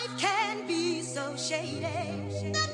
Life can be so shady.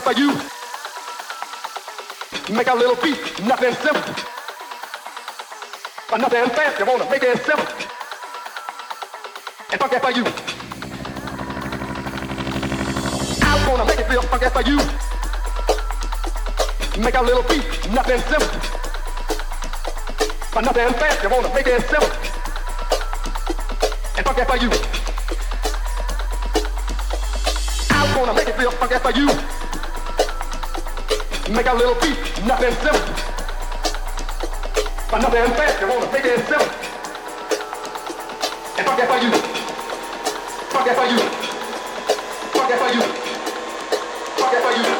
there for you. Make our little beat nothing simple. Or nothing fancy, wanna make it simple. And funky for you. I wanna make it feel funky for you. Make our little beat nothing simple. Or nothing fancy, wanna make it simple. And funky for you. I wanna make it feel funky for you. Make a little beat. nothing simple. But nothing fast, you want to make it simple. And fuck that for you. Fuck that for you. Fuck that for you. Fuck that for you.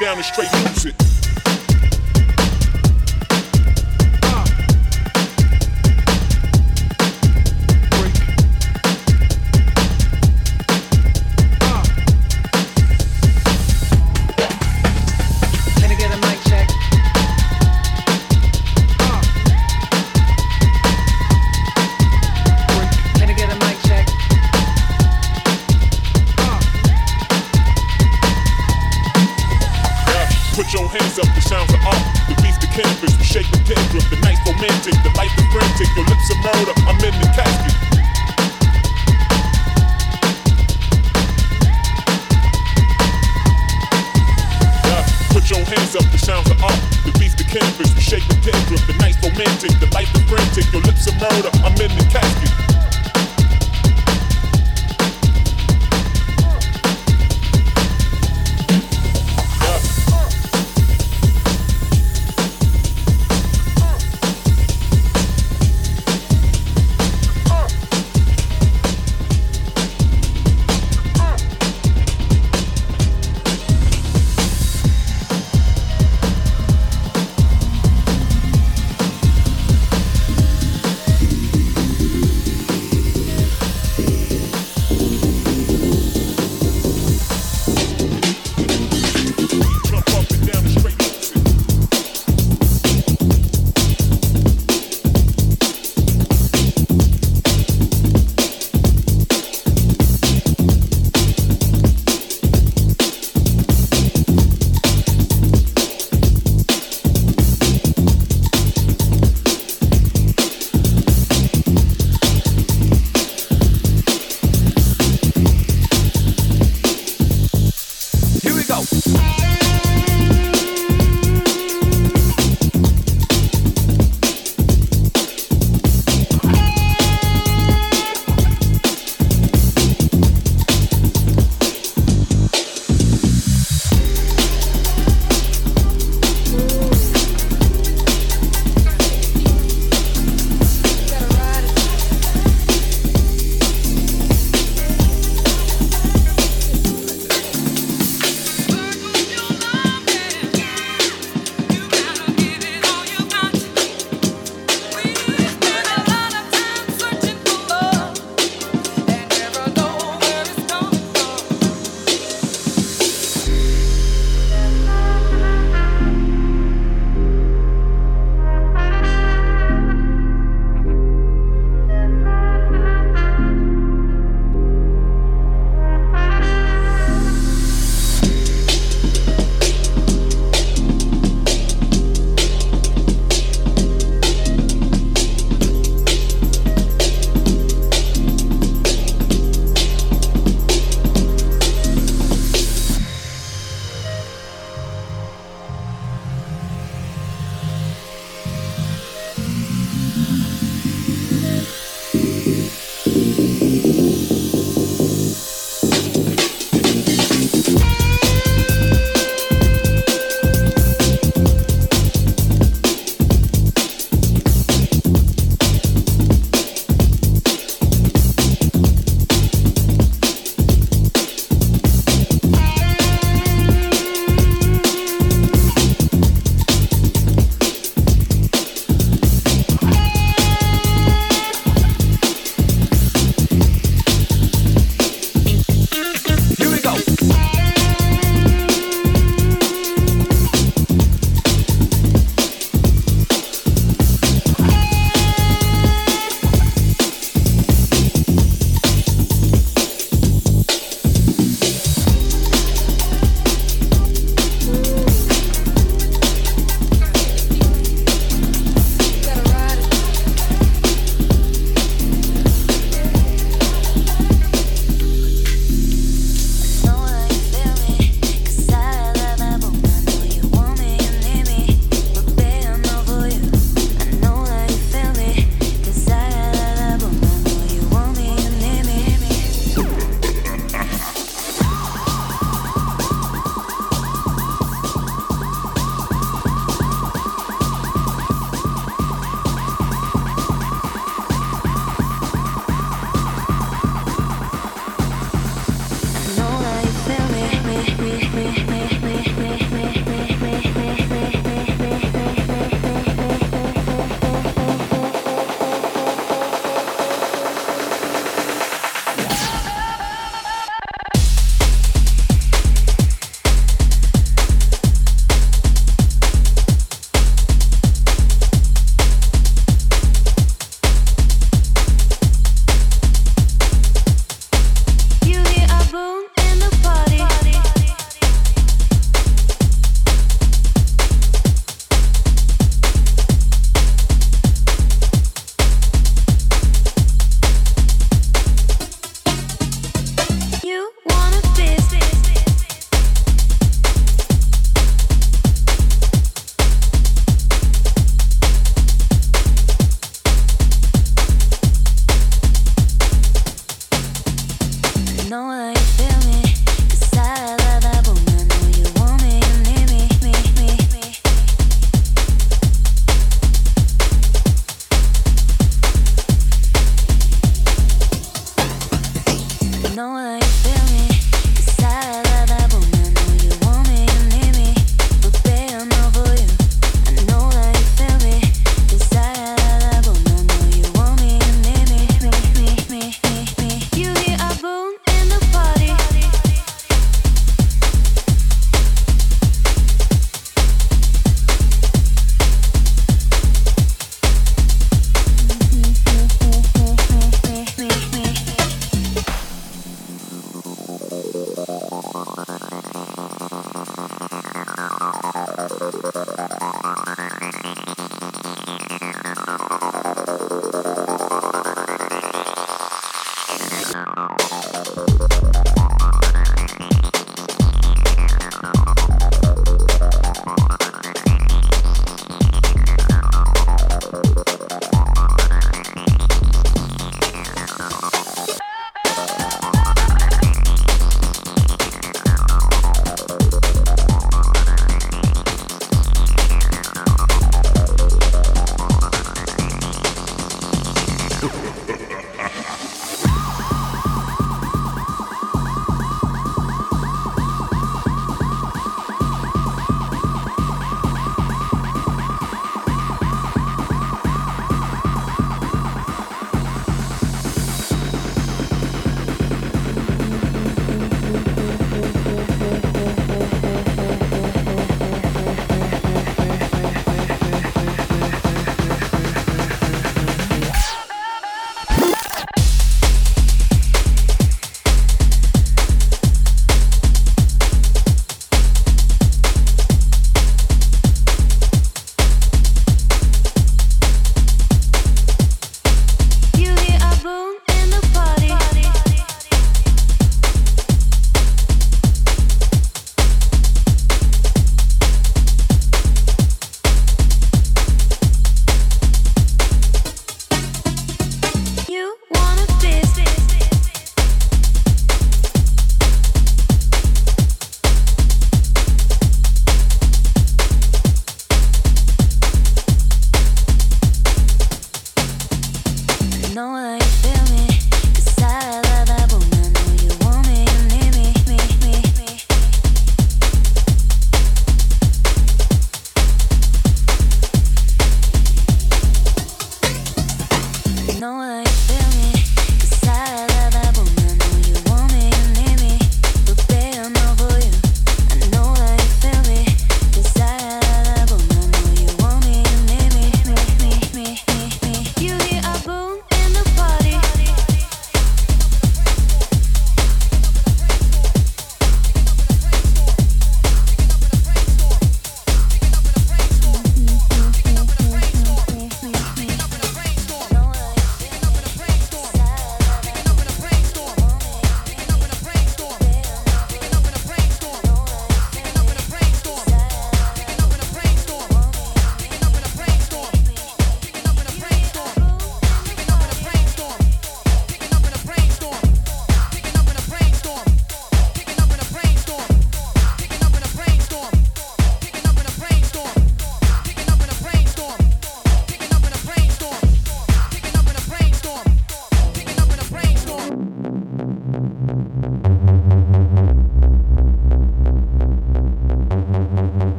down and straight lose it.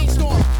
brainstorm.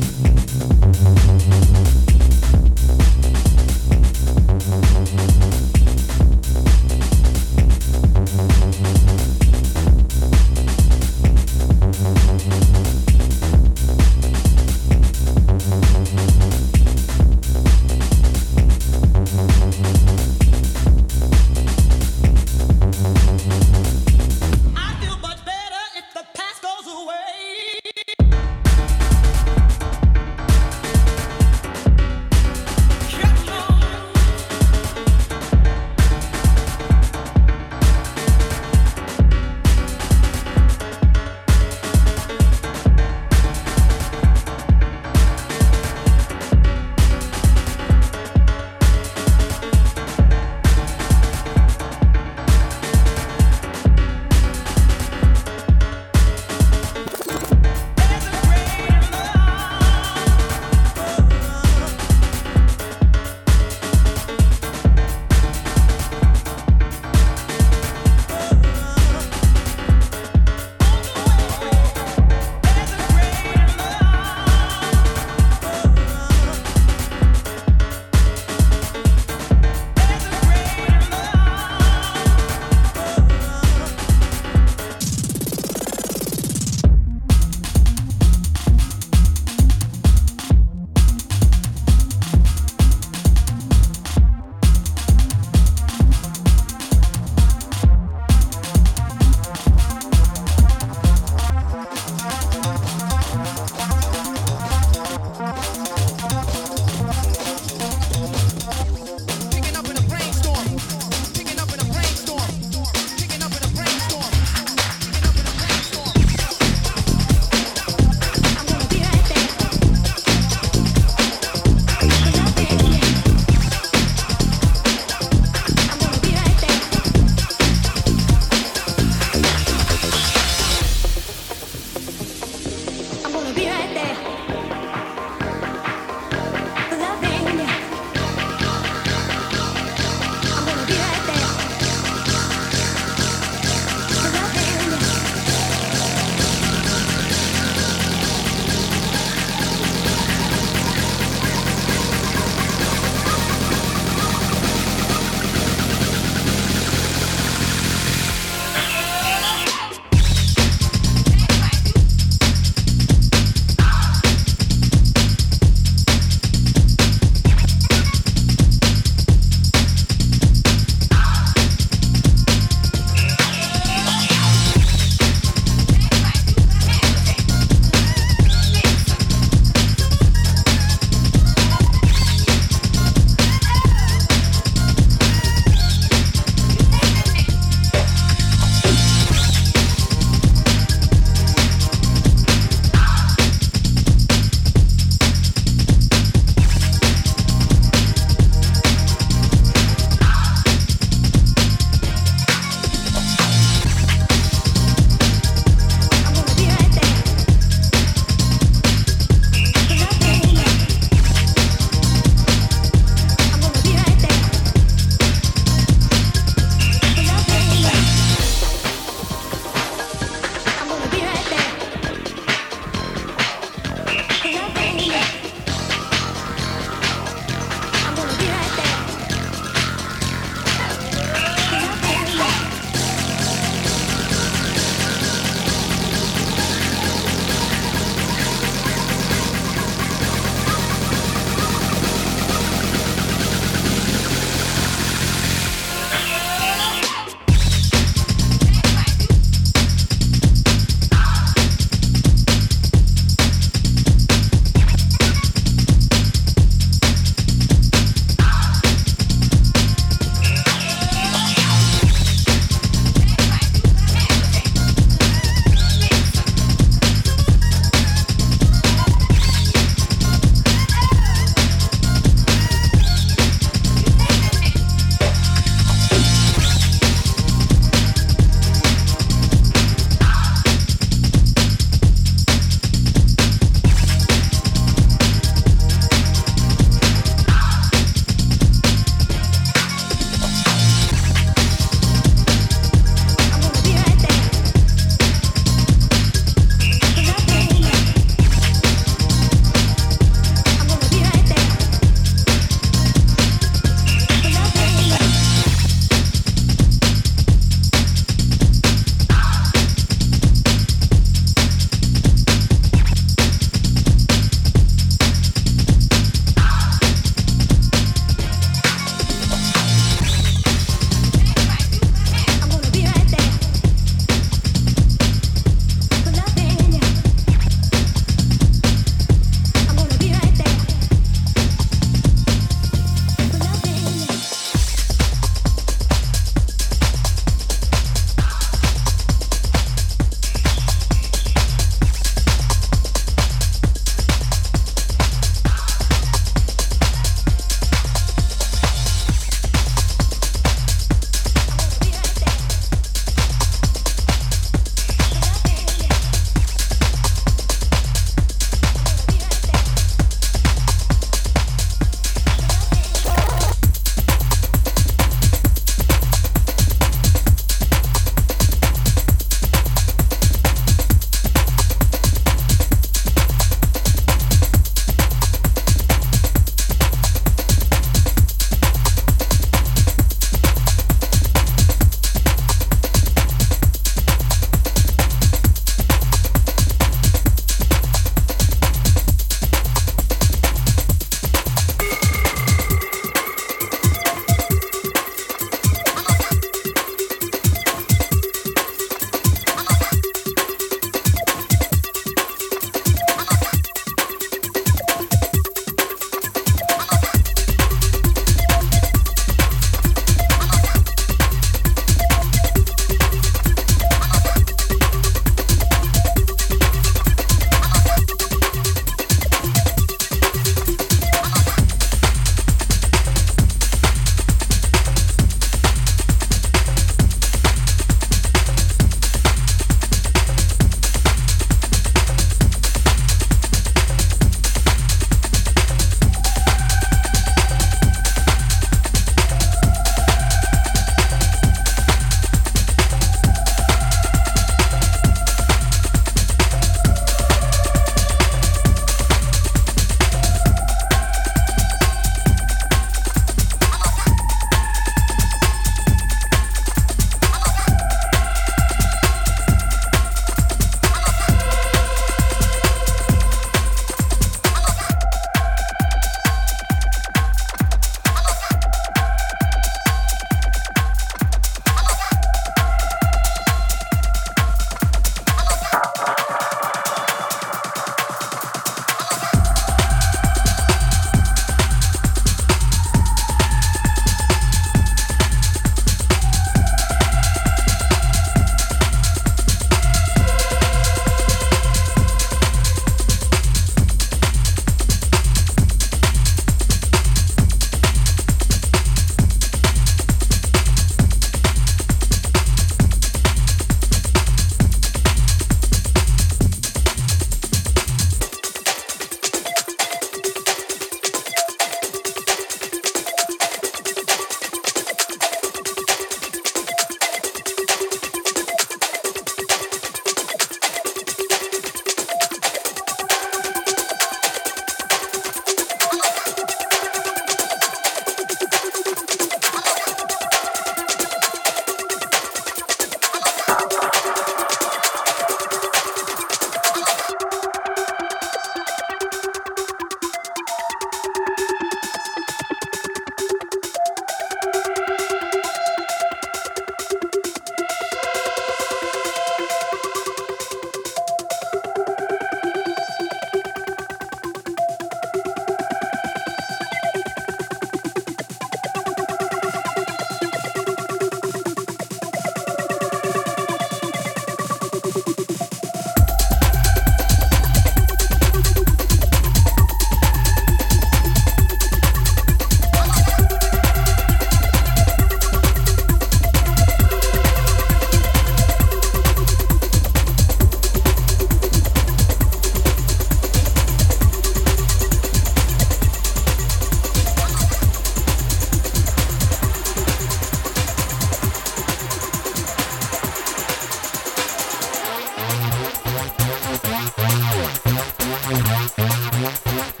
Yeah, yeah.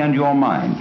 And your mind.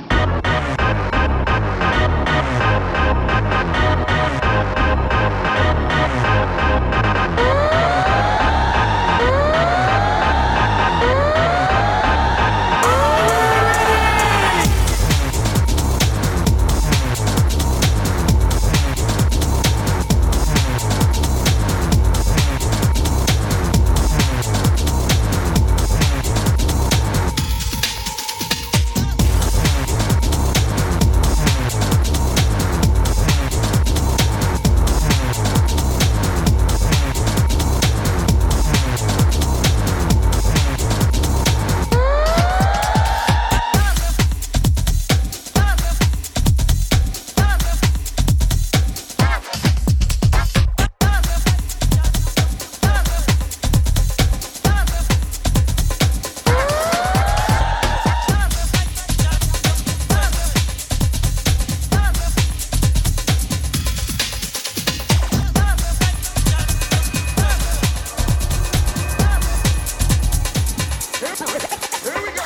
As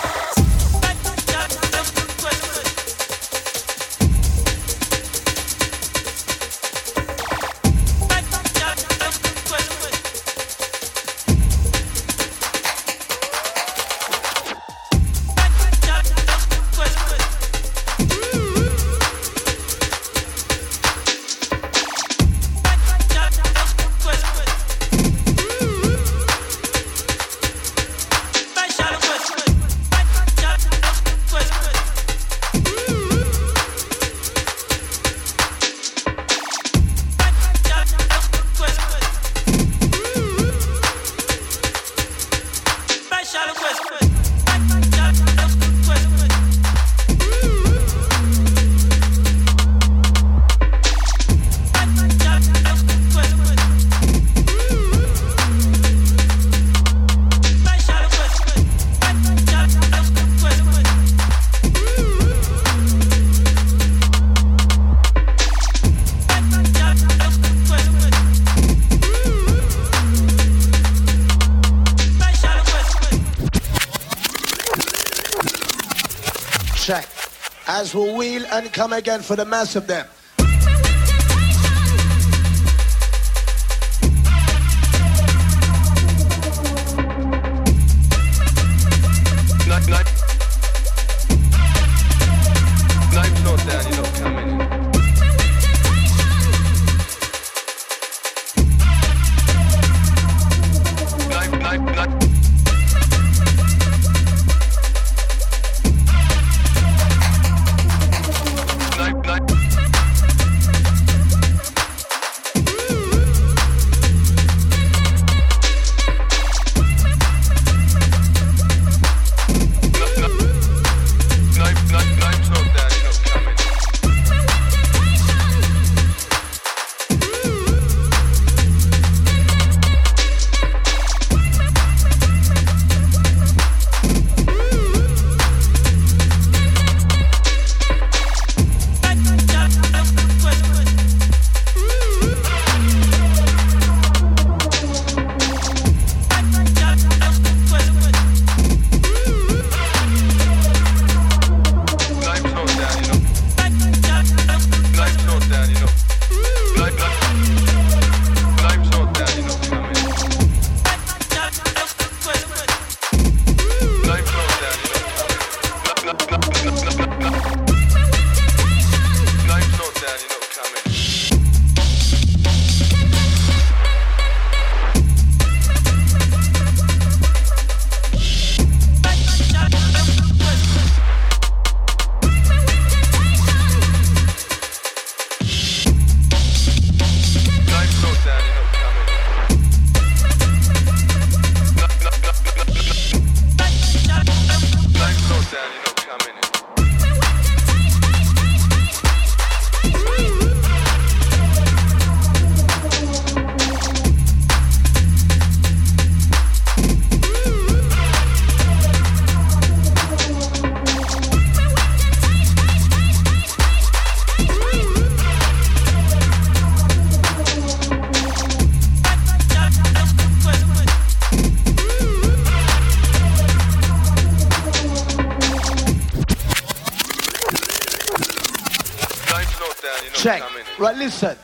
and come again for the mass of them. Listen.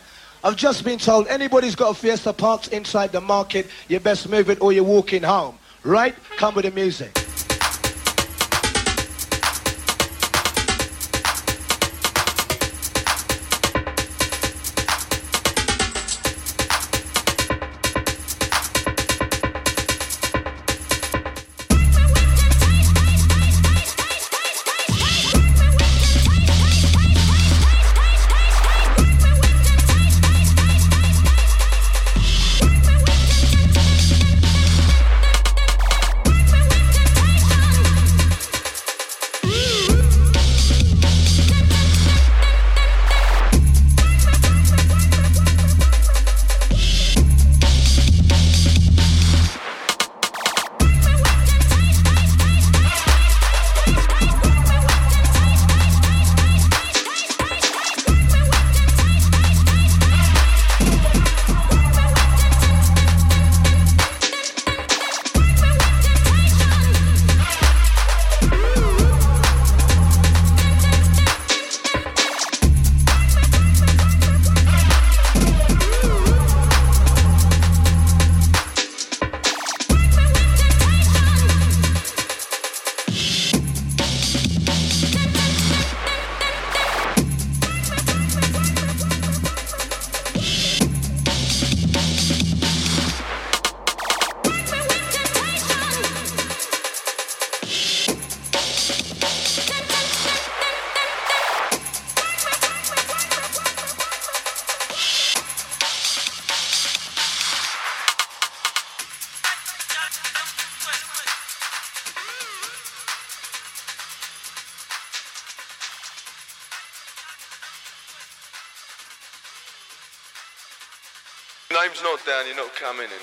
I've just been told anybody's got a Fiesta parked inside the market, you best move it or you're walking home. Right? Come with the music. Coming in.